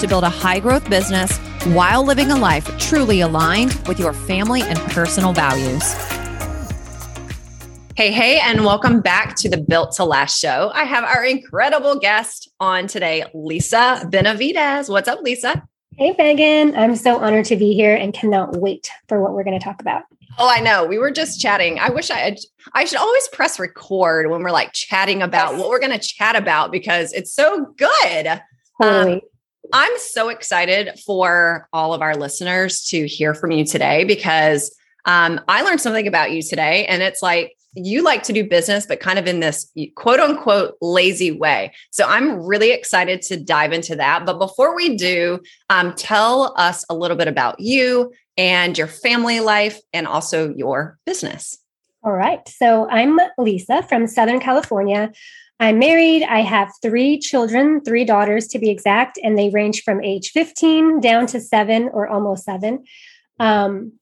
to build a high growth business while living a life truly aligned with your family and personal values. Hey, hey, and welcome back to the Built to Last show. I have our incredible guest on today, Lisa Benavides. What's up, Lisa? Hey, Megan. I'm so honored to be here and cannot wait for what we're going to talk about. Oh, I know. We were just chatting. I wish I had, I should always press record when we're like chatting about yes. what we're going to chat about because it's so good. Totally. Um, I'm so excited for all of our listeners to hear from you today because um, I learned something about you today. And it's like you like to do business, but kind of in this quote unquote lazy way. So I'm really excited to dive into that. But before we do, um, tell us a little bit about you and your family life and also your business. All right. So I'm Lisa from Southern California. I'm married. I have three children, three daughters to be exact, and they range from age 15 down to seven or almost seven. Um,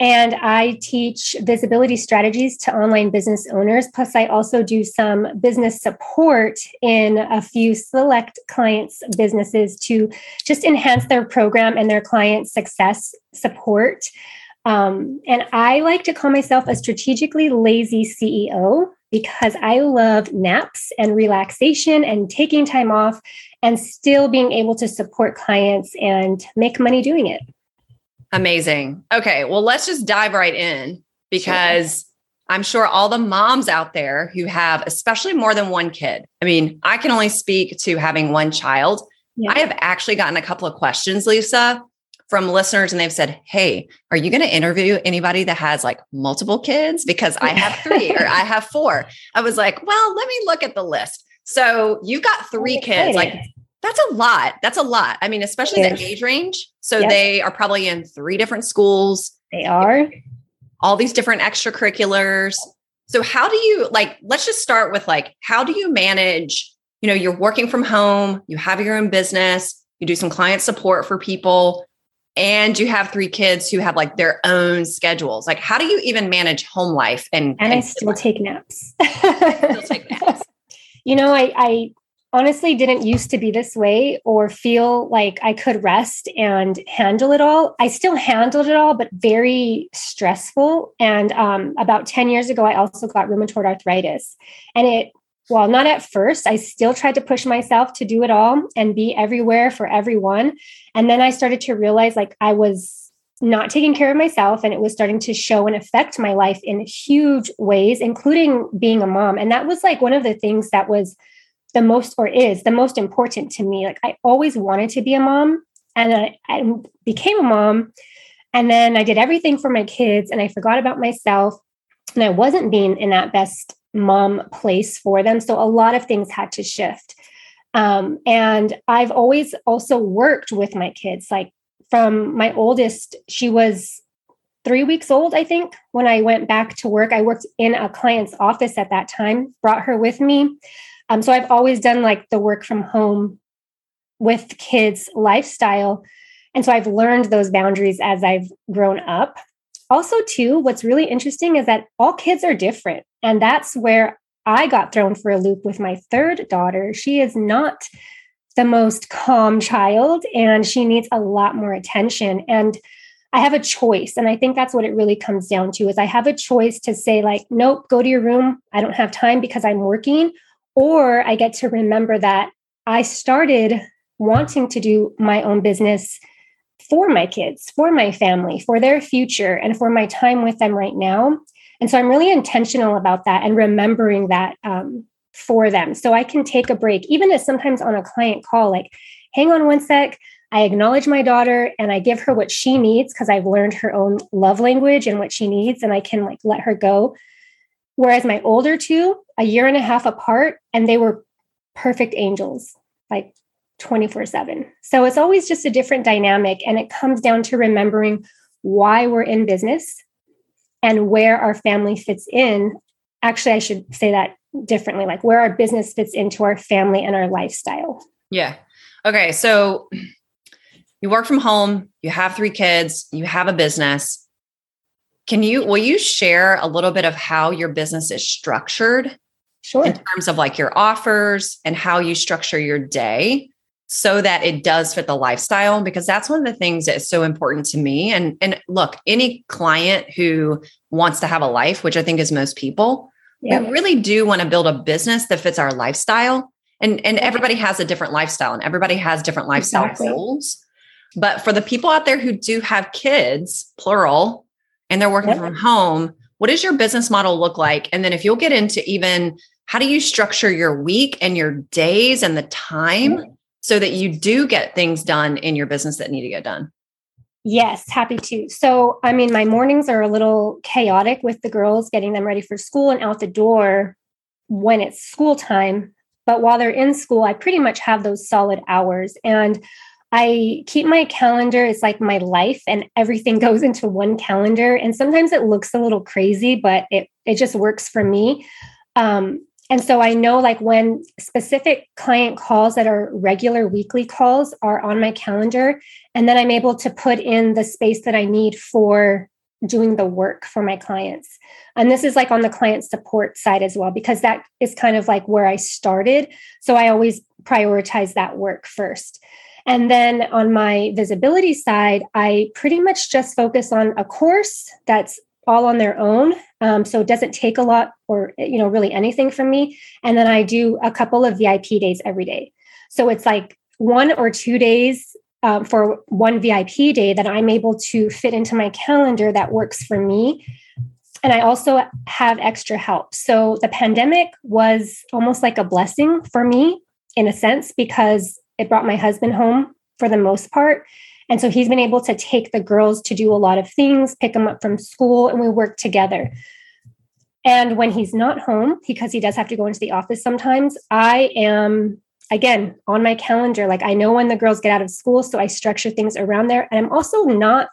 and I teach visibility strategies to online business owners. Plus, I also do some business support in a few select clients' businesses to just enhance their program and their client success support. Um, and I like to call myself a strategically lazy CEO because I love naps and relaxation and taking time off and still being able to support clients and make money doing it. Amazing. Okay, well, let's just dive right in because sure. I'm sure all the moms out there who have, especially more than one kid. I mean, I can only speak to having one child. Yeah. I have actually gotten a couple of questions, Lisa, from listeners and they've said, Hey, are you going to interview anybody that has like multiple kids? Because I have three or I have four. I was like, Well, let me look at the list. So you've got three kids. Like, that's a lot. That's a lot. I mean, especially the age range. So yep. they are probably in three different schools. They are. All these different extracurriculars. So how do you like let's just start with like how do you manage, you know, you're working from home, you have your own business, you do some client support for people and you have three kids who have like their own schedules. Like, how do you even manage home life? And and, and I still take naps. still take naps. you know, I, I honestly didn't used to be this way or feel like I could rest and handle it all. I still handled it all, but very stressful. And um, about 10 years ago, I also got rheumatoid arthritis. And it well, not at first. I still tried to push myself to do it all and be everywhere for everyone. And then I started to realize like I was not taking care of myself and it was starting to show and affect my life in huge ways, including being a mom. And that was like one of the things that was the most, or is the most important to me. Like I always wanted to be a mom and I, I became a mom. And then I did everything for my kids and I forgot about myself and I wasn't being in that best mom place for them. So a lot of things had to shift. Um, and I've always also worked with my kids. Like from my oldest, she was three weeks old, I think, when I went back to work. I worked in a client's office at that time, brought her with me. Um, so I've always done like the work from home with kids lifestyle. And so I've learned those boundaries as I've grown up. Also, too, what's really interesting is that all kids are different. And that's where I got thrown for a loop with my third daughter. She is not the most calm child and she needs a lot more attention. And I have a choice. And I think that's what it really comes down to is I have a choice to say, like, nope, go to your room. I don't have time because I'm working. Or I get to remember that I started wanting to do my own business for my kids, for my family, for their future, and for my time with them right now. And so I'm really intentional about that and remembering that um, for them. So I can take a break, even if sometimes on a client call, like, hang on one sec. I acknowledge my daughter and I give her what she needs because I've learned her own love language and what she needs, and I can like let her go. Whereas my older two, a year and a half apart, and they were perfect angels. Like 24 7. So it's always just a different dynamic. And it comes down to remembering why we're in business and where our family fits in. Actually, I should say that differently like where our business fits into our family and our lifestyle. Yeah. Okay. So you work from home, you have three kids, you have a business. Can you, will you share a little bit of how your business is structured? Sure. In terms of like your offers and how you structure your day so that it does fit the lifestyle because that's one of the things that's so important to me. And and look any client who wants to have a life which i think is most people yeah. we really do want to build a business that fits our lifestyle. And and everybody has a different lifestyle and everybody has different lifestyle exactly. goals. But for the people out there who do have kids plural and they're working from home what does your business model look like? And then if you'll get into even how do you structure your week and your days and the time so that you do get things done in your business that need to get done? Yes, happy to. So, I mean, my mornings are a little chaotic with the girls, getting them ready for school and out the door when it's school time. But while they're in school, I pretty much have those solid hours. And I keep my calendar, it's like my life, and everything goes into one calendar. And sometimes it looks a little crazy, but it, it just works for me. Um, and so I know like when specific client calls that are regular weekly calls are on my calendar, and then I'm able to put in the space that I need for doing the work for my clients. And this is like on the client support side as well, because that is kind of like where I started. So I always prioritize that work first. And then on my visibility side, I pretty much just focus on a course that's all on their own. Um, so it doesn't take a lot or, you know, really anything from me. And then I do a couple of VIP days every day. So it's like one or two days um, for one VIP day that I'm able to fit into my calendar that works for me. And I also have extra help. So the pandemic was almost like a blessing for me in a sense because it brought my husband home for the most part. And so he's been able to take the girls to do a lot of things, pick them up from school, and we work together. And when he's not home, because he does have to go into the office sometimes, I am again on my calendar. Like I know when the girls get out of school, so I structure things around there. And I'm also not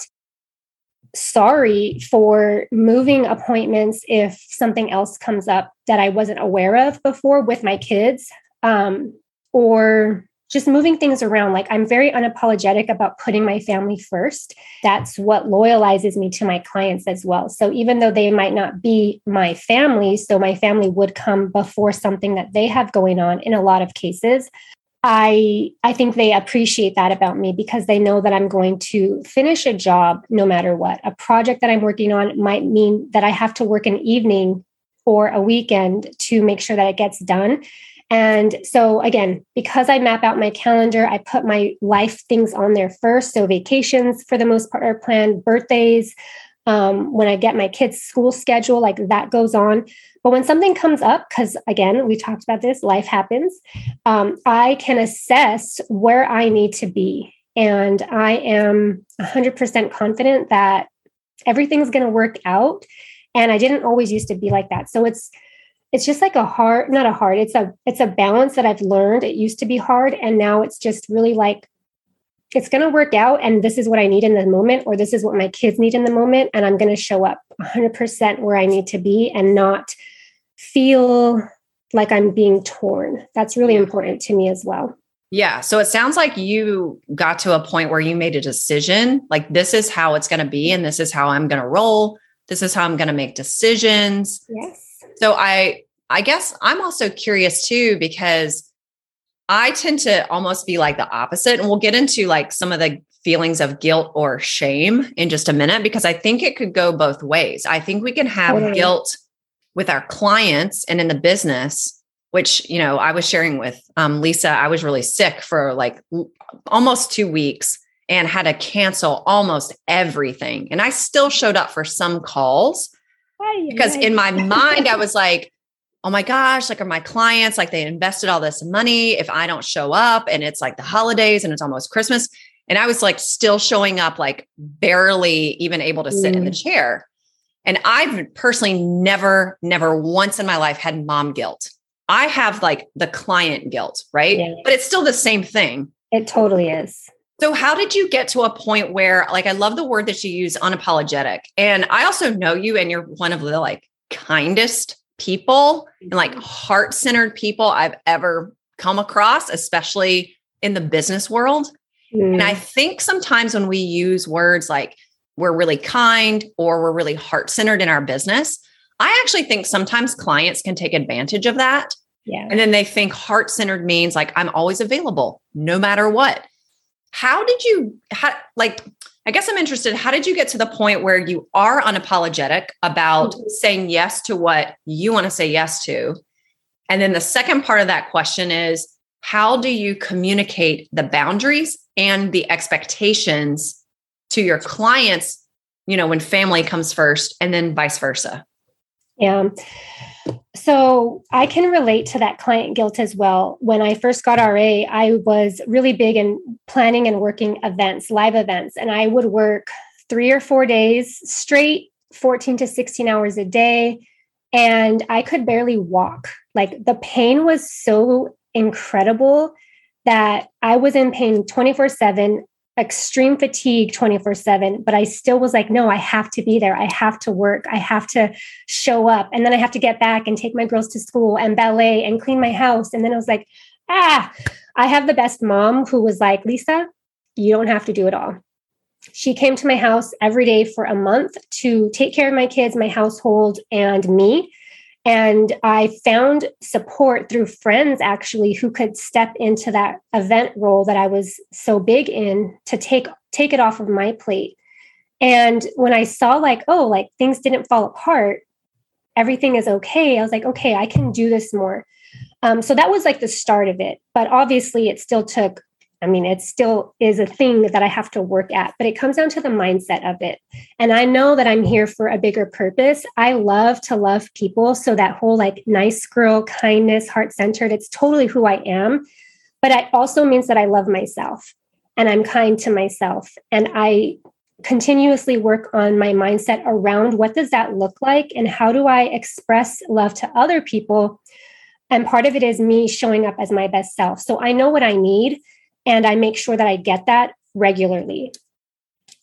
sorry for moving appointments if something else comes up that I wasn't aware of before with my kids. Um, or just moving things around. Like I'm very unapologetic about putting my family first. That's what loyalizes me to my clients as well. So even though they might not be my family, so my family would come before something that they have going on in a lot of cases. I I think they appreciate that about me because they know that I'm going to finish a job no matter what. A project that I'm working on might mean that I have to work an evening or a weekend to make sure that it gets done. And so, again, because I map out my calendar, I put my life things on there first. So, vacations for the most part are planned, birthdays, um, when I get my kids' school schedule, like that goes on. But when something comes up, because again, we talked about this, life happens, um, I can assess where I need to be. And I am 100% confident that everything's going to work out. And I didn't always used to be like that. So it's it's just like a hard not a hard it's a it's a balance that i've learned it used to be hard and now it's just really like it's going to work out and this is what i need in the moment or this is what my kids need in the moment and i'm going to show up 100% where i need to be and not feel like i'm being torn that's really important to me as well yeah. So it sounds like you got to a point where you made a decision like, this is how it's going to be, and this is how I'm going to roll. This is how I'm going to make decisions. Yes. So I I guess I'm also curious too because I tend to almost be like the opposite and we'll get into like some of the feelings of guilt or shame in just a minute because I think it could go both ways. I think we can have totally. guilt with our clients and in the business which you know I was sharing with um, Lisa I was really sick for like almost 2 weeks and had to cancel almost everything and I still showed up for some calls because in my mind, I was like, oh my gosh, like are my clients like they invested all this money if I don't show up and it's like the holidays and it's almost Christmas. And I was like still showing up, like barely even able to sit mm. in the mm. chair. And I've personally never, never once in my life had mom guilt. I have like the client guilt, right? Yeah. But it's still the same thing. It totally is. So, how did you get to a point where, like, I love the word that you use, unapologetic. And I also know you, and you're one of the like kindest people and like mm-hmm. heart centered people I've ever come across, especially in the business world. Mm. And I mm. think sometimes when we use words like we're really kind or we're really heart centered in our business, I actually think sometimes clients can take advantage of that. Yeah. And then they think heart centered means like I'm always available no matter what. How did you how like I guess I'm interested how did you get to the point where you are unapologetic about mm-hmm. saying yes to what you want to say yes to? And then the second part of that question is how do you communicate the boundaries and the expectations to your clients, you know, when family comes first and then vice versa? Yeah. So I can relate to that client guilt as well. When I first got RA, I was really big in planning and working events, live events, and I would work three or four days straight, 14 to 16 hours a day. And I could barely walk. Like the pain was so incredible that I was in pain 24 7 extreme fatigue 24 7 but i still was like no i have to be there. I have to work. I have to show up. And then i have to get back and take my girls to school and ballet and clean my house. And then i was like ah i have the best mom who was like lisa you don't have to do it all. She came to my house every day for a month to take care of my kids my household and me and I found support through friends actually who could step into that event role that I was so big in to take take it off of my plate. And when I saw like, oh, like things didn't fall apart, everything is okay. I was like, okay, I can do this more. Um, so that was like the start of it. But obviously, it still took I mean, it still is a thing that I have to work at, but it comes down to the mindset of it. And I know that I'm here for a bigger purpose. I love to love people. So that whole like nice girl, kindness, heart centered, it's totally who I am. But it also means that I love myself and I'm kind to myself. And I continuously work on my mindset around what does that look like and how do I express love to other people. And part of it is me showing up as my best self. So I know what I need and I make sure that I get that regularly.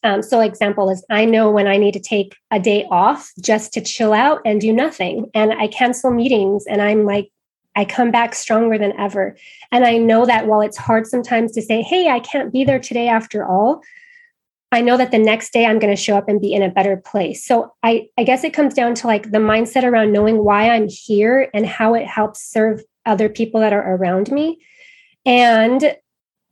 Um, so, example is I know when I need to take a day off just to chill out and do nothing, and I cancel meetings, and I'm like, I come back stronger than ever. And I know that while it's hard sometimes to say, hey, I can't be there today after all, I know that the next day I'm going to show up and be in a better place. So I, I guess it comes down to like the mindset around knowing why I'm here and how it helps serve other people that are around me. And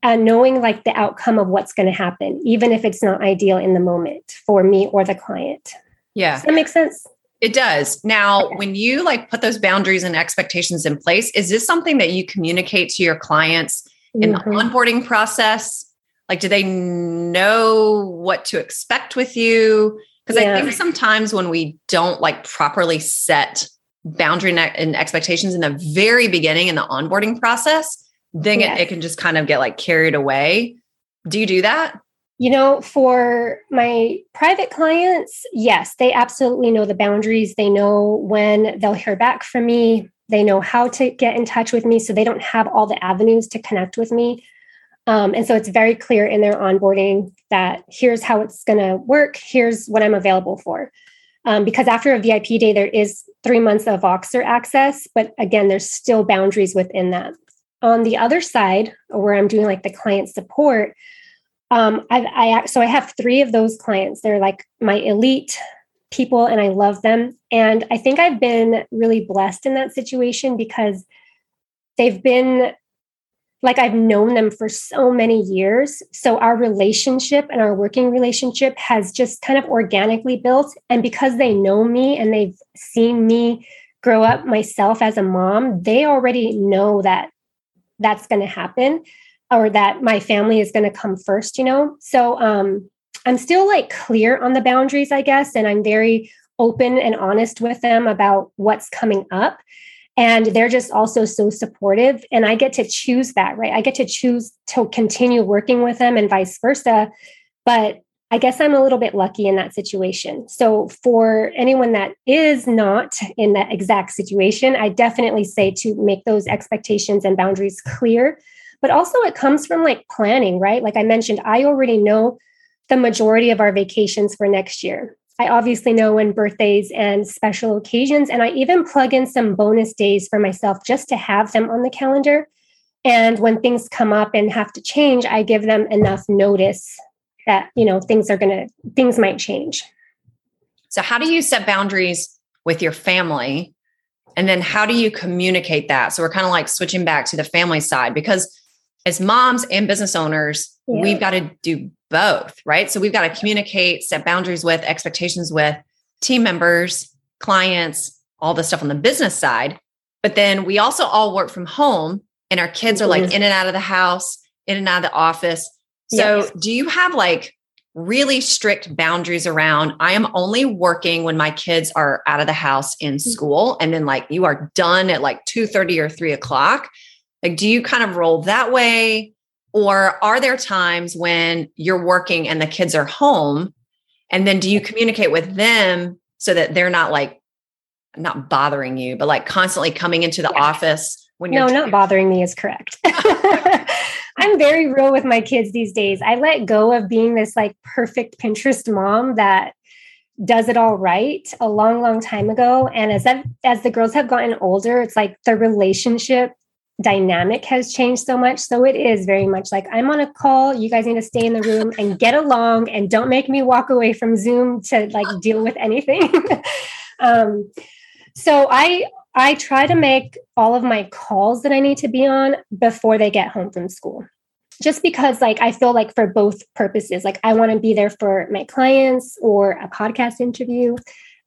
and knowing like the outcome of what's going to happen, even if it's not ideal in the moment for me or the client. Yeah. Does that makes sense? It does. Now, okay. when you like put those boundaries and expectations in place, is this something that you communicate to your clients in mm-hmm. the onboarding process? Like, do they know what to expect with you? Because yeah. I think sometimes when we don't like properly set boundary and expectations in the very beginning in the onboarding process, then yes. it, it can just kind of get like carried away. Do you do that? You know, for my private clients, yes, they absolutely know the boundaries. They know when they'll hear back from me. They know how to get in touch with me so they don't have all the avenues to connect with me. Um, and so it's very clear in their onboarding that here's how it's going to work, here's what I'm available for. Um, because after a VIP day, there is three months of Voxer access, but again, there's still boundaries within that on the other side where i'm doing like the client support um, I, I so i have three of those clients they're like my elite people and i love them and i think i've been really blessed in that situation because they've been like I've known them for so many years. So our relationship and our working relationship has just kind of organically built. And because they know me and they've seen me grow up myself as a mom, they already know that that's going to happen or that my family is going to come first, you know? So um, I'm still like clear on the boundaries, I guess, and I'm very open and honest with them about what's coming up. And they're just also so supportive. And I get to choose that, right? I get to choose to continue working with them and vice versa. But I guess I'm a little bit lucky in that situation. So, for anyone that is not in that exact situation, I definitely say to make those expectations and boundaries clear. but also it comes from like planning, right? Like I mentioned, I already know the majority of our vacations for next year. I obviously know when birthdays and special occasions, and I even plug in some bonus days for myself just to have them on the calendar. And when things come up and have to change, I give them enough notice that, you know, things are going to, things might change. So, how do you set boundaries with your family? And then how do you communicate that? So, we're kind of like switching back to the family side because as moms and business owners, yeah. we've got to do both, right? So we've got to communicate, set boundaries with, expectations with team members, clients, all the stuff on the business side. But then we also all work from home and our kids are like mm-hmm. in and out of the house, in and out of the office. So yes. do you have like really strict boundaries around I am only working when my kids are out of the house in mm-hmm. school and then like you are done at like 2 30 or 3 o'clock? Like, do you kind of roll that way? Or are there times when you're working and the kids are home? And then do you communicate with them so that they're not like, not bothering you, but like constantly coming into the yeah. office when you're. No, not bothering me is correct. I'm very real with my kids these days. I let go of being this like perfect Pinterest mom that does it all right a long long time ago and as that as the girls have gotten older it's like the relationship dynamic has changed so much. So it is very much like I'm on a call. You guys need to stay in the room and get along and don't make me walk away from Zoom to like deal with anything. um, so I I try to make all of my calls that I need to be on before they get home from school. Just because like I feel like for both purposes, like I want to be there for my clients or a podcast interview.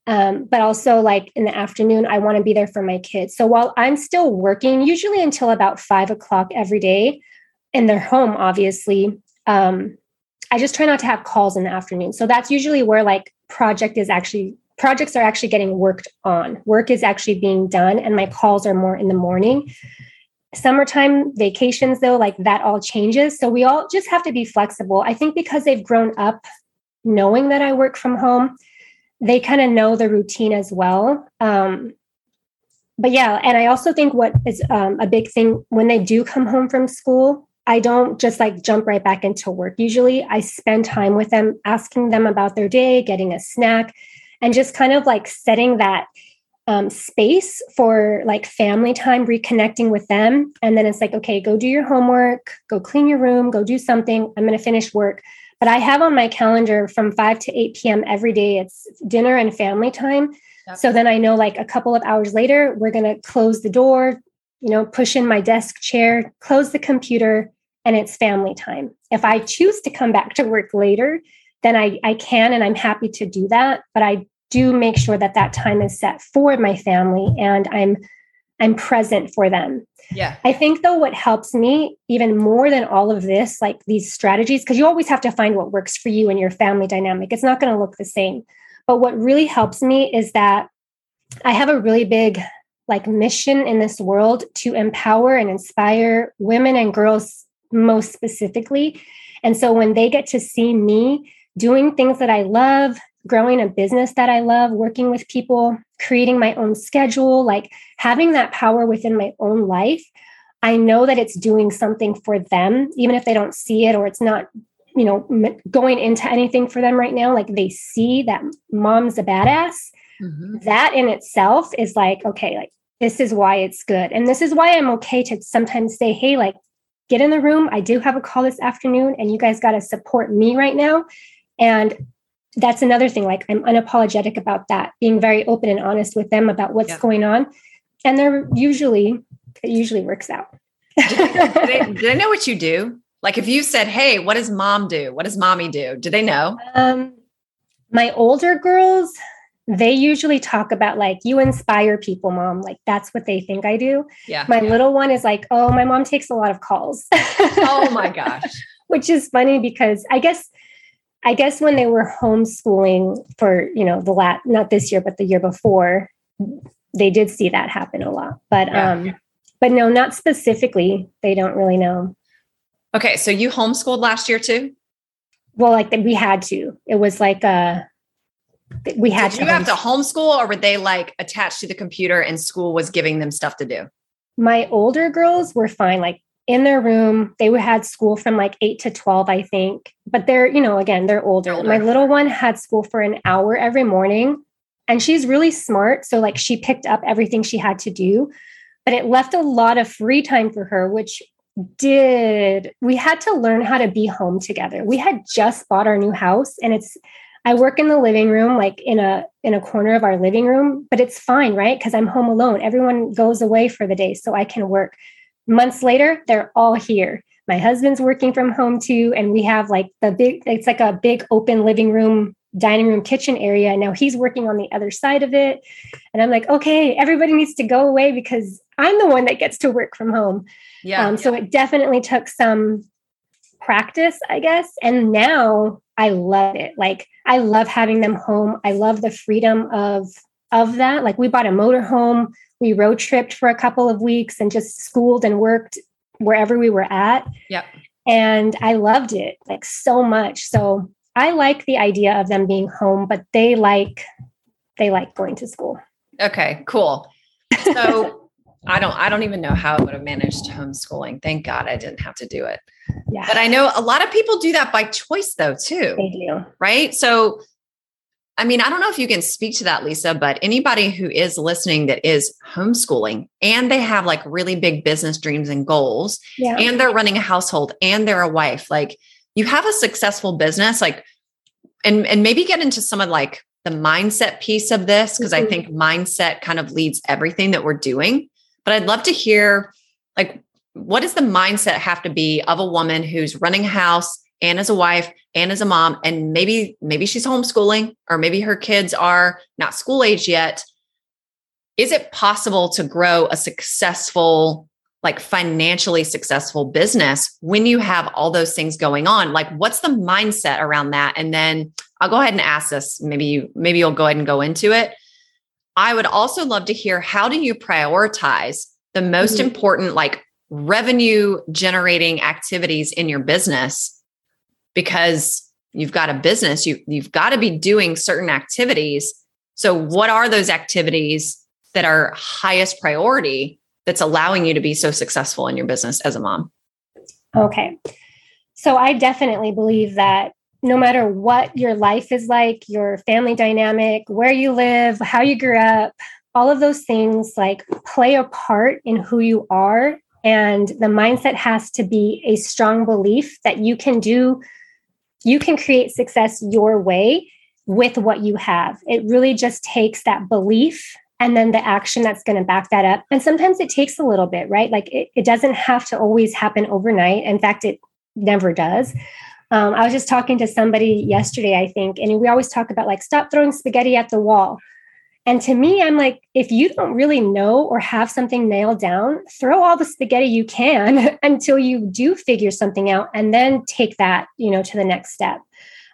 Um, but also like in the afternoon, I want to be there for my kids. So while I'm still working, usually until about five o'clock every day in their home, obviously, um, I just try not to have calls in the afternoon. So that's usually where like project is actually projects are actually getting worked on. Work is actually being done, and my calls are more in the morning. Summertime vacations, though, like that all changes. So we all just have to be flexible. I think because they've grown up knowing that I work from home, they kind of know the routine as well. Um, but yeah, and I also think what is um, a big thing when they do come home from school, I don't just like jump right back into work. Usually I spend time with them, asking them about their day, getting a snack, and just kind of like setting that um, space for like family time, reconnecting with them. And then it's like, okay, go do your homework, go clean your room, go do something. I'm going to finish work. But I have on my calendar from 5 to 8 p.m. every day, it's dinner and family time. Yep. So then I know like a couple of hours later, we're going to close the door, you know, push in my desk chair, close the computer, and it's family time. If I choose to come back to work later, then I, I can and I'm happy to do that. But I do make sure that that time is set for my family and I'm I'm present for them. Yeah. I think though what helps me even more than all of this, like these strategies, because you always have to find what works for you and your family dynamic. It's not going to look the same. But what really helps me is that I have a really big like mission in this world to empower and inspire women and girls most specifically. And so when they get to see me doing things that I love, growing a business that I love, working with people, creating my own schedule, like having that power within my own life, I know that it's doing something for them, even if they don't see it or it's not, you know, going into anything for them right now. Like they see that mom's a badass. Mm-hmm. That in itself is like, okay, like this is why it's good. And this is why I'm okay to sometimes say, hey, like, get in the room. I do have a call this afternoon, and you guys got to support me right now. And that's another thing. Like I'm unapologetic about that, being very open and honest with them about what's going on. And they're usually, it usually works out. do, they, do, they, know what you do? Like if you said, Hey, what does mom do? What does mommy do? Do they know? Um, my older girls, they usually talk about like you inspire people mom like that's what they think i do yeah my yeah. little one is like oh my mom takes a lot of calls oh my gosh which is funny because i guess I guess when they were homeschooling for, you know, the lat not this year, but the year before, they did see that happen a lot. But yeah. um, but no, not specifically. They don't really know. Okay. So you homeschooled last year too? Well, like we had to. It was like a uh, we had did to you have to homeschool or were they like attached to the computer and school was giving them stuff to do? My older girls were fine. Like in their room. They had school from like eight to 12, I think. But they're, you know, again, they're older. older. My little one had school for an hour every morning. And she's really smart. So, like, she picked up everything she had to do, but it left a lot of free time for her, which did we had to learn how to be home together. We had just bought our new house and it's I work in the living room like in a in a corner of our living room, but it's fine, right? Cuz I'm home alone. Everyone goes away for the day so I can work. Months later, they're all here. My husband's working from home too and we have like the big it's like a big open living room dining room kitchen area now he's working on the other side of it and i'm like okay everybody needs to go away because i'm the one that gets to work from home yeah, um, so it definitely took some practice, I guess. And now I love it. Like I love having them home. I love the freedom of of that. Like we bought a motor home. We road tripped for a couple of weeks and just schooled and worked wherever we were at. Yep. And I loved it like so much. So I like the idea of them being home, but they like they like going to school. Okay, cool. So I don't I don't even know how I would have managed homeschooling. Thank God I didn't have to do it. Yeah. But I know a lot of people do that by choice though too. They do. Right? So I mean, I don't know if you can speak to that Lisa, but anybody who is listening that is homeschooling and they have like really big business dreams and goals yeah. and they're running a household and they're a wife, like you have a successful business like and and maybe get into some of like the mindset piece of this because mm-hmm. I think mindset kind of leads everything that we're doing. But I'd love to hear like what does the mindset have to be of a woman who's running a house and as a wife and as a mom and maybe maybe she's homeschooling or maybe her kids are not school age yet. Is it possible to grow a successful like financially successful business when you have all those things going on? Like what's the mindset around that? And then i'll go ahead and ask this. Maybe you maybe you'll go ahead and go into it. I would also love to hear how do you prioritize the most mm-hmm. important like revenue generating activities in your business because you've got a business you you've got to be doing certain activities. So what are those activities that are highest priority that's allowing you to be so successful in your business as a mom? Okay. So i definitely believe that no matter what your life is like, your family dynamic, where you live, how you grew up, all of those things like play a part in who you are. And the mindset has to be a strong belief that you can do, you can create success your way with what you have. It really just takes that belief and then the action that's going to back that up. And sometimes it takes a little bit, right? Like it, it doesn't have to always happen overnight. In fact, it never does. Um, I was just talking to somebody yesterday, I think, and we always talk about like stop throwing spaghetti at the wall. And to me, I'm like, if you don't really know or have something nailed down, throw all the spaghetti you can until you do figure something out and then take that, you know, to the next step.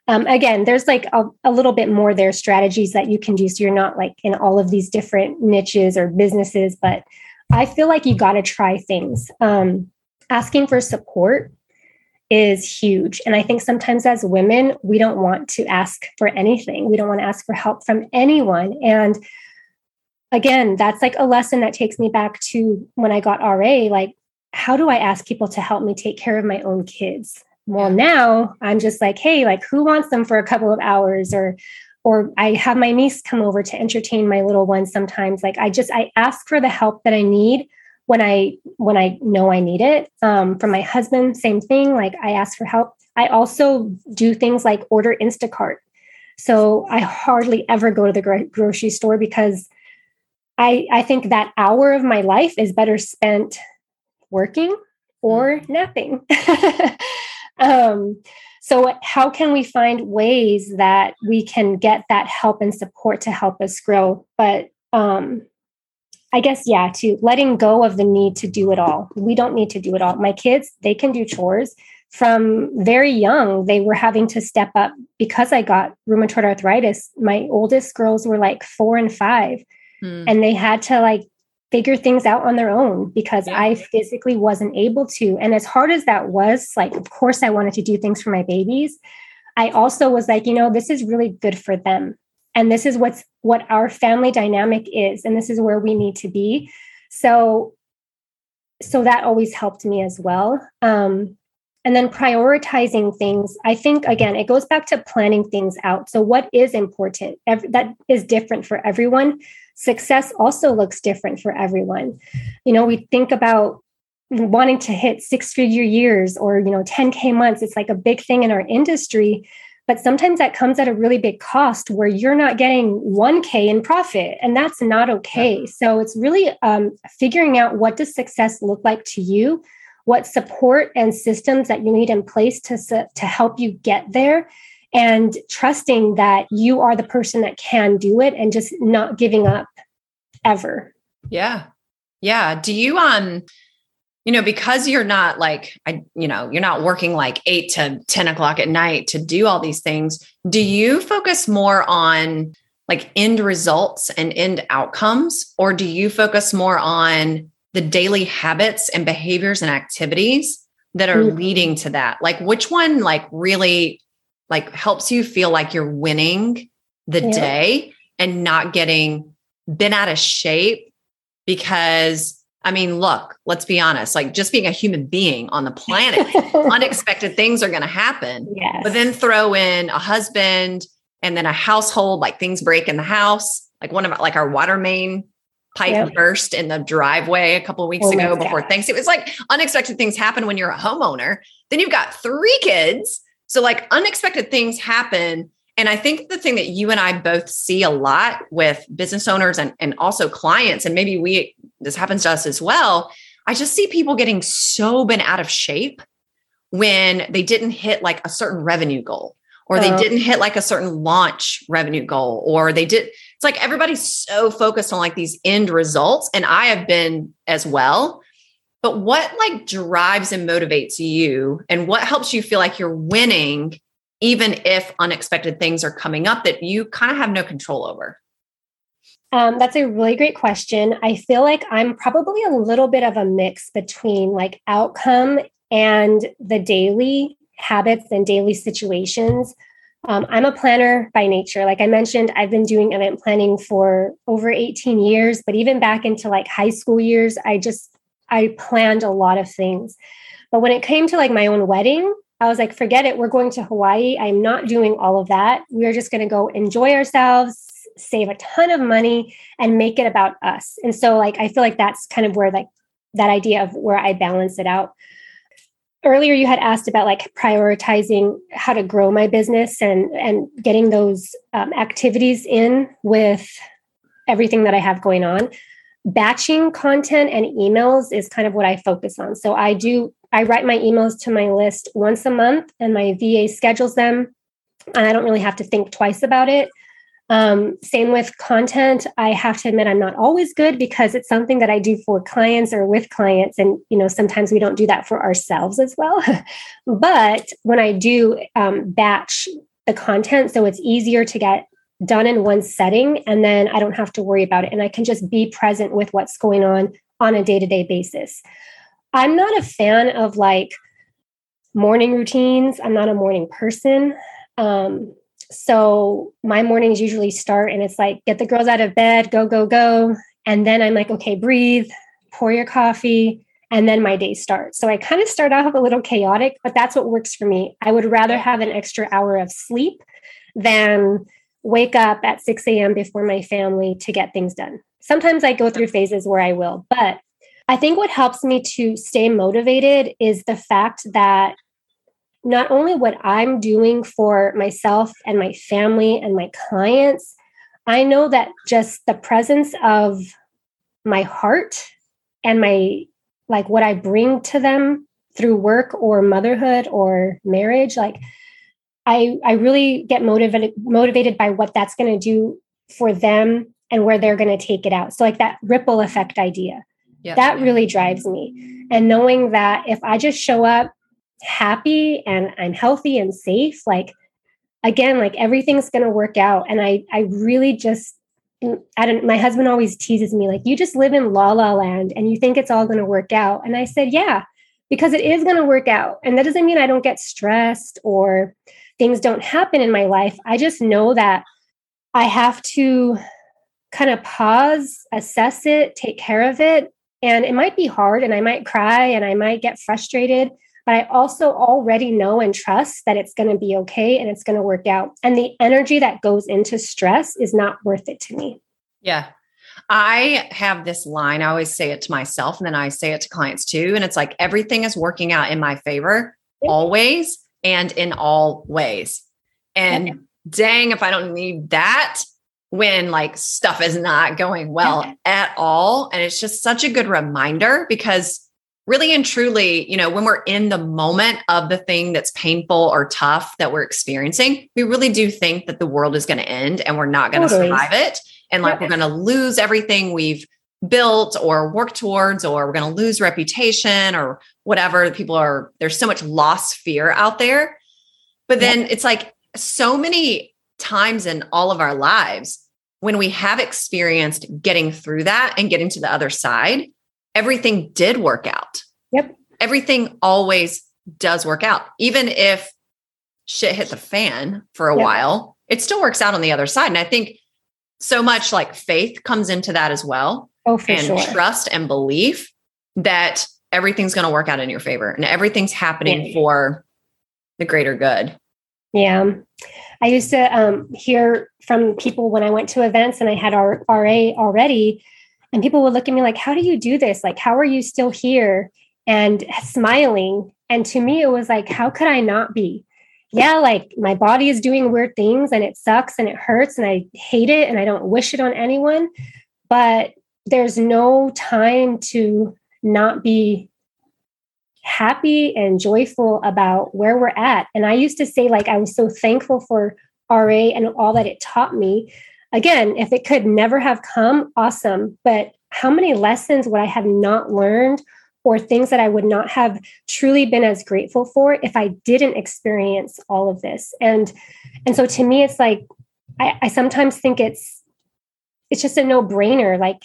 Um, again, there's like a, a, little bit more there strategies that you can do. So you're not like in all of these different niches or businesses, but I feel like you got to try things. Um, asking for support is huge. And I think sometimes as women, we don't want to ask for anything. We don't want to ask for help from anyone. And again, that's like a lesson that takes me back to when I got RA. Like, how do I ask people to help me take care of my own kids? Well, now I'm just like, hey, like, who wants them for a couple of hours? Or, or I have my niece come over to entertain my little one sometimes. Like, I just, I ask for the help that I need when I when I know I need it. Um, from my husband, same thing. Like I ask for help. I also do things like order Instacart. So I hardly ever go to the gro- grocery store because I I think that hour of my life is better spent working or mm-hmm. napping. um, so how can we find ways that we can get that help and support to help us grow? But um, I guess, yeah, to letting go of the need to do it all. We don't need to do it all. My kids, they can do chores. From very young, they were having to step up because I got rheumatoid arthritis. My oldest girls were like four and five, hmm. and they had to like figure things out on their own because yeah. I physically wasn't able to. And as hard as that was, like, of course, I wanted to do things for my babies. I also was like, you know, this is really good for them and this is what's what our family dynamic is and this is where we need to be so so that always helped me as well. Um, and then prioritizing things, I think, again, it goes back to planning things out. So, what is important? Every, that is different for everyone. Success also looks different for everyone. You know, we think about wanting to hit six figure years or, you know, 10K months. It's like a big thing in our industry. But sometimes that comes at a really big cost where you're not getting 1K in profit, and that's not okay. So, it's really um, figuring out what does success look like to you what support and systems that you need in place to, to help you get there and trusting that you are the person that can do it and just not giving up ever. Yeah. Yeah. Do you um you know because you're not like i you know you're not working like 8 to 10 o'clock at night to do all these things do you focus more on like end results and end outcomes or do you focus more on the daily habits and behaviors and activities that are mm-hmm. leading to that like which one like really like helps you feel like you're winning the yeah. day and not getting bent out of shape because I mean, look, let's be honest, like just being a human being on the planet, unexpected things are going to happen. Yes. But then throw in a husband and then a household, like things break in the house, like one of like our water main pipe yep. burst in the driveway a couple of weeks oh ago before Thanksgiving. It was like unexpected things happen when you're a homeowner. Then you've got three kids. So like unexpected things happen. And I think the thing that you and I both see a lot with business owners and, and also clients, and maybe we this happens to us as well. I just see people getting so been out of shape when they didn't hit like a certain revenue goal or they oh. didn't hit like a certain launch revenue goal or they did it's like everybody's so focused on like these end results and i have been as well but what like drives and motivates you and what helps you feel like you're winning even if unexpected things are coming up that you kind of have no control over um, that's a really great question. I feel like I'm probably a little bit of a mix between like outcome and the daily habits and daily situations. Um, I'm a planner by nature. Like I mentioned, I've been doing event planning for over 18 years, but even back into like high school years, I just I planned a lot of things. But when it came to like my own wedding, I was like, forget it. We're going to Hawaii. I'm not doing all of that. We're just going to go enjoy ourselves, save a ton of money, and make it about us. And so, like, I feel like that's kind of where like that idea of where I balance it out. Earlier you had asked about like prioritizing how to grow my business and and getting those um, activities in with everything that i have going on. Batching content and emails is kind of what i focus on. So i do i write my emails to my list once a month and my va schedules them. And i don't really have to think twice about it um, same with content. I have to admit I'm not always good because it's something that I do for clients or with clients, and you know sometimes we don't do that for ourselves as well. but when I do um, batch the content, so it's easier to get done in one setting, and then I don't have to worry about it, and I can just be present with what's going on on a day to day basis. I'm not a fan of like morning routines. I'm not a morning person. Um, so my mornings usually start and it's like, get the girls out of bed, go, go, go. And then I'm like, okay, breathe, pour your coffee, and then my day starts. So I kind of start off a little chaotic, but that's what works for me. I would rather have an extra hour of sleep than wake up at 6 a.m. before my family to get things done. Sometimes I go through phases where I will, but I think what helps me to stay motivated is the fact that not only what I'm doing for myself and my family and my clients, I know that just the presence of my heart and my like what I bring to them through work or motherhood or marriage, like I I really get motivated motivated by what that's going to do for them and where they're going to take it out. So like that ripple effect idea. Yeah. That really drives me. And knowing that if I just show up happy and I'm healthy and safe, like again, like everything's going to work out. And I, I really just, mm, I don't, my husband always teases me, like, you just live in la la land and you think it's all going to work out. And I said, yeah, because it is going to work out. And that doesn't mean I don't get stressed or things don't happen in my life. I just know that I have to kind of pause, assess it, take care of it, And it might be hard and I might cry and I might get frustrated, but I also already know and trust that it's going to be okay and it's going to work out. And the energy that goes into stress is not worth it to me. Yeah. I have this line, I always say it to myself and then I say it to clients too. And it's like everything is working out in my favor always and in all ways. And yeah. dang, if I don't need that when like stuff is not going well yeah. at all. And it's just such a good reminder because really and truly, you know, when we're in the moment of the thing that's painful or tough that we're experiencing, we really do think that the world is going to end and we're not going to survive it. And like yeah. we're going to lose everything we've built or worked towards, or we're going to lose reputation or whatever. People are, there's so much lost fear out there. But then yeah. it's like so many times in all of our lives when we have experienced getting through that and getting to the other side, everything did work out. Yep. Everything always does work out. Even if shit hit the fan for a yep. while, it still works out on the other side. And I think so much like faith comes into that as well. Oh, for and sure. trust and belief that everything's going to work out in your favor and everything's happening yeah. for the greater good. Yeah. I used to um, hear from people when I went to events and I had our RA already, and people would look at me like, How do you do this? Like, how are you still here and smiling? And to me, it was like, How could I not be? Yeah, like my body is doing weird things and it sucks and it hurts and I hate it and I don't wish it on anyone. But there's no time to not be happy and joyful about where we're at. And I used to say, like, I was so thankful for RA and all that it taught me. Again, if it could never have come, awesome. But how many lessons would I have not learned or things that I would not have truly been as grateful for if I didn't experience all of this? And and so to me, it's like I, I sometimes think it's it's just a no-brainer. Like,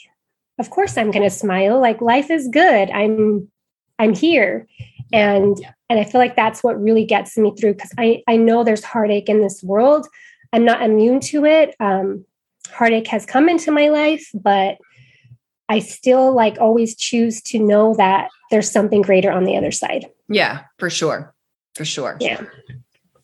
of course I'm gonna smile. Like life is good. I'm I'm here. And yeah. and I feel like that's what really gets me through because I, I know there's heartache in this world. I'm not immune to it. Um, heartache has come into my life, but I still like always choose to know that there's something greater on the other side. Yeah, for sure. For sure. Yeah.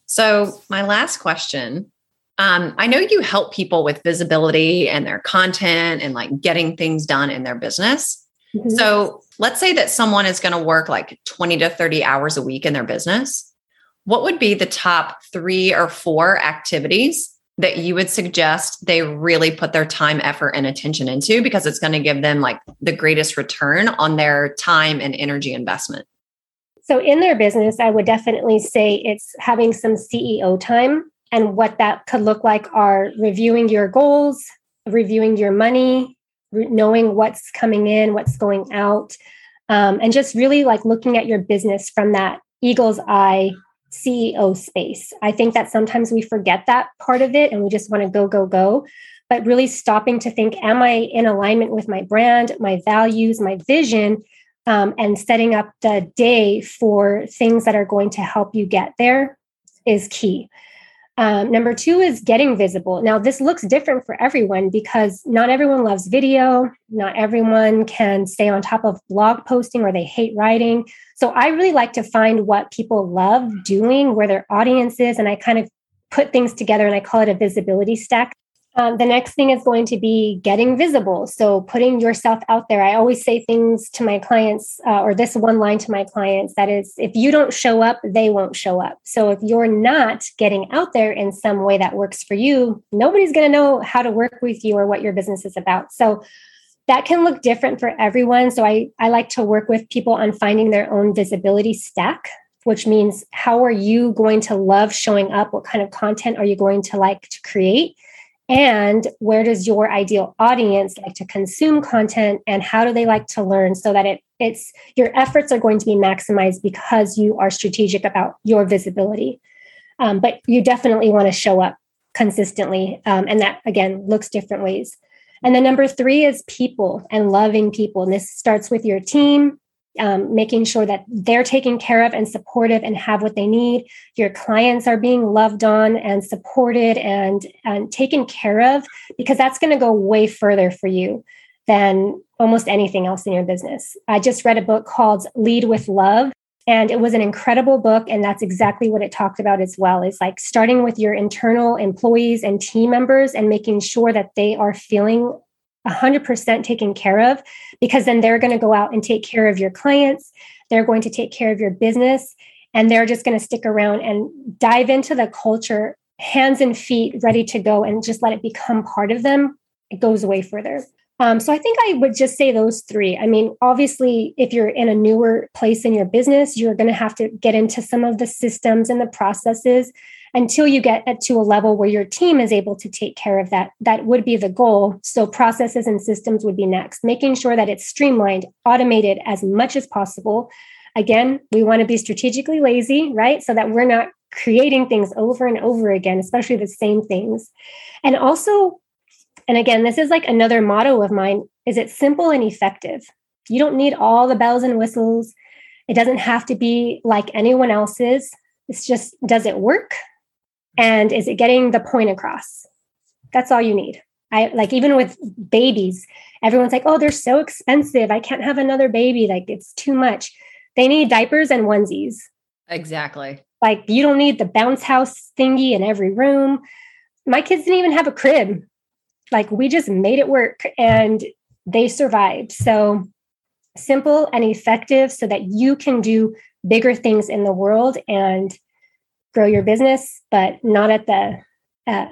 So, my last question um, I know you help people with visibility and their content and like getting things done in their business. Mm-hmm. So, let's say that someone is going to work like 20 to 30 hours a week in their business. What would be the top three or four activities that you would suggest they really put their time, effort, and attention into because it's going to give them like the greatest return on their time and energy investment? So, in their business, I would definitely say it's having some CEO time. And what that could look like are reviewing your goals, reviewing your money, knowing what's coming in, what's going out, um, and just really like looking at your business from that eagle's eye CEO space. I think that sometimes we forget that part of it and we just want to go, go, go. But really stopping to think, am I in alignment with my brand, my values, my vision, um, and setting up the day for things that are going to help you get there is key. Um, number two is getting visible. Now, this looks different for everyone because not everyone loves video. Not everyone can stay on top of blog posting or they hate writing. So, I really like to find what people love doing, where their audience is, and I kind of put things together and I call it a visibility stack. Um, the next thing is going to be getting visible. So, putting yourself out there. I always say things to my clients, uh, or this one line to my clients that is, if you don't show up, they won't show up. So, if you're not getting out there in some way that works for you, nobody's going to know how to work with you or what your business is about. So, that can look different for everyone. So, I, I like to work with people on finding their own visibility stack which means how are you going to love showing up? What kind of content are you going to like to create? And where does your ideal audience like to consume content and how do they like to learn so that it it's your efforts are going to be maximized because you are strategic about your visibility. Um, but you definitely want to show up consistently um, and that again looks different ways. And then number three is people and loving people. And this starts with your team um, making sure that they're taken care of and supportive and have what they need. Your clients are being loved on and supported and, and taken care of because that's going to go way further for you than almost anything else in your business. I just read a book called Lead with Love. And it was an incredible book. And that's exactly what it talked about as well. Is like starting with your internal employees and team members and making sure that they are feeling 100% taken care of, because then they're going to go out and take care of your clients. They're going to take care of your business. And they're just going to stick around and dive into the culture, hands and feet ready to go, and just let it become part of them. It goes away further. Um, so I think I would just say those three. I mean, obviously, if you're in a newer place in your business, you're going to have to get into some of the systems and the processes until you get to a level where your team is able to take care of that. That would be the goal. So processes and systems would be next, making sure that it's streamlined, automated as much as possible. Again, we want to be strategically lazy, right? So that we're not creating things over and over again, especially the same things. And also and again, this is like another motto of mine is it simple and effective. You don't need all the bells and whistles. It doesn't have to be like anyone else's. It's just does it work? And is it getting the point across? That's all you need. I like even with babies, everyone's like, "Oh, they're so expensive. I can't have another baby. Like it's too much." They need diapers and onesies. Exactly. Like you don't need the bounce house thingy in every room. My kids didn't even have a crib like we just made it work and they survived. So simple and effective so that you can do bigger things in the world and grow your business, but not at the uh,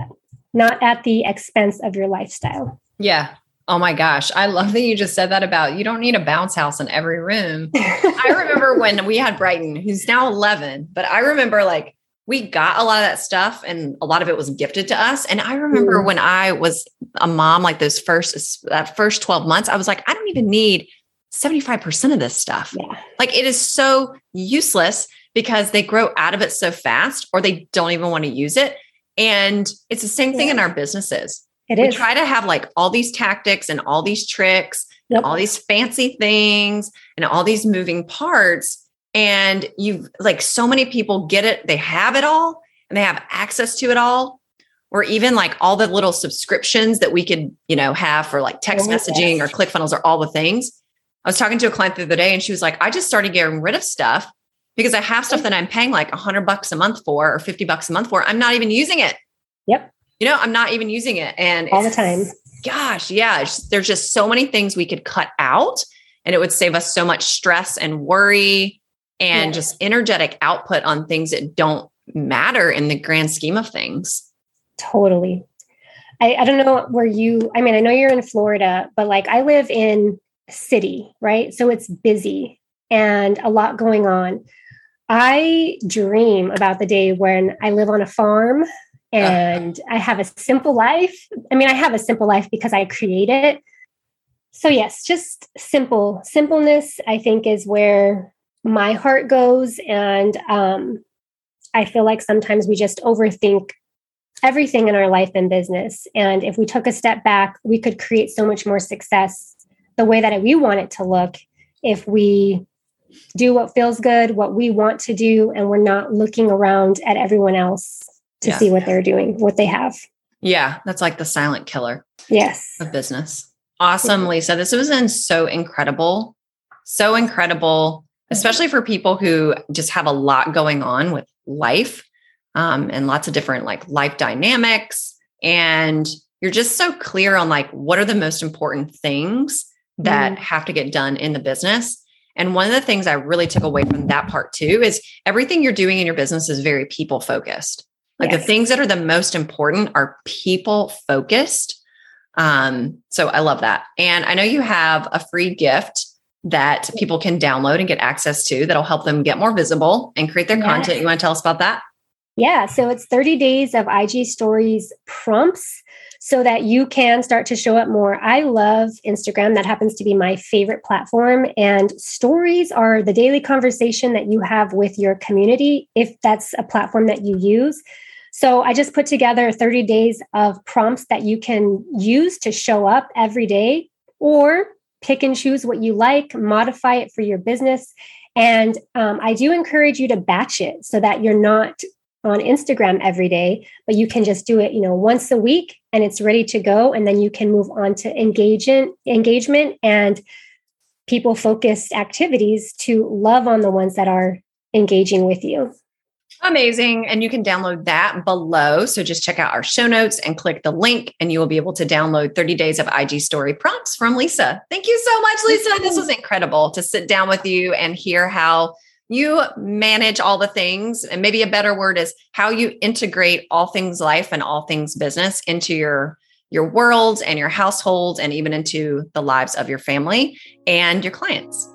not at the expense of your lifestyle. Yeah. Oh my gosh. I love that you just said that about you don't need a bounce house in every room. I remember when we had Brighton, who's now 11, but I remember like we got a lot of that stuff and a lot of it was gifted to us. And I remember mm. when I was a mom, like those first, that first 12 months, I was like, I don't even need 75% of this stuff. Yeah. Like it is so useless because they grow out of it so fast or they don't even want to use it. And it's the same thing yeah. in our businesses. It we is. try to have like all these tactics and all these tricks yep. and all these fancy things and all these moving parts and you've like so many people get it they have it all and they have access to it all or even like all the little subscriptions that we could you know have for like text oh, messaging yes. or ClickFunnels or all the things i was talking to a client the other day and she was like i just started getting rid of stuff because i have stuff that i'm paying like a 100 bucks a month for or 50 bucks a month for i'm not even using it yep you know i'm not even using it and all the time gosh yeah there's just so many things we could cut out and it would save us so much stress and worry and yeah. just energetic output on things that don't matter in the grand scheme of things. Totally. I, I don't know where you, I mean, I know you're in Florida, but like I live in city, right? So it's busy and a lot going on. I dream about the day when I live on a farm and uh, I have a simple life. I mean, I have a simple life because I create it. So, yes, just simple. Simpleness, I think, is where my heart goes. And um, I feel like sometimes we just overthink everything in our life and business. And if we took a step back, we could create so much more success the way that we want it to look if we do what feels good, what we want to do, and we're not looking around at everyone else to yeah. see what they're doing, what they have. Yeah, that's like the silent killer. Yes. Of business. Awesome, Lisa. This was in so incredible. So incredible especially for people who just have a lot going on with life um, and lots of different like life dynamics. And you're just so clear on like what are the most important things that mm. have to get done in the business. And one of the things I really took away from that part too is everything you're doing in your business is very people focused. Like yes. the things that are the most important are people focused. Um, so I love that. And I know you have a free gift that people can download and get access to that'll help them get more visible and create their yes. content. You want to tell us about that? Yeah, so it's 30 days of IG stories prompts so that you can start to show up more. I love Instagram. That happens to be my favorite platform. And stories are the daily conversation that you have with your community, if that's a platform that you use. So I just put together 30 days of prompts that you can use to show up every day or pick and choose what you like, modify it for your business. And um, I do encourage you to batch it so that you're not on Instagram every day, but you can just do it, you know, once a week and it's ready to go. And then you can move on to engagement, engagement and people focused activities to love on the ones that are engaging with you. Amazing. And you can download that below. So just check out our show notes and click the link, and you will be able to download 30 days of IG story prompts from Lisa. Thank you so much, Lisa. This was incredible to sit down with you and hear how you manage all the things. And maybe a better word is how you integrate all things life and all things business into your your world and your household and even into the lives of your family and your clients.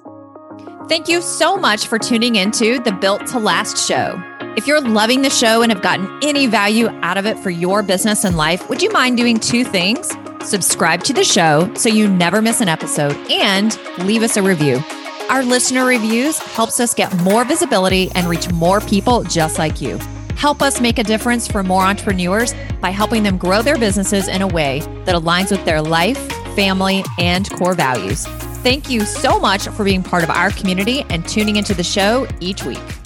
Thank you so much for tuning into the Built to Last show. If you're loving the show and have gotten any value out of it for your business and life, would you mind doing two things? Subscribe to the show so you never miss an episode and leave us a review. Our listener reviews helps us get more visibility and reach more people just like you. Help us make a difference for more entrepreneurs by helping them grow their businesses in a way that aligns with their life, family, and core values. Thank you so much for being part of our community and tuning into the show each week.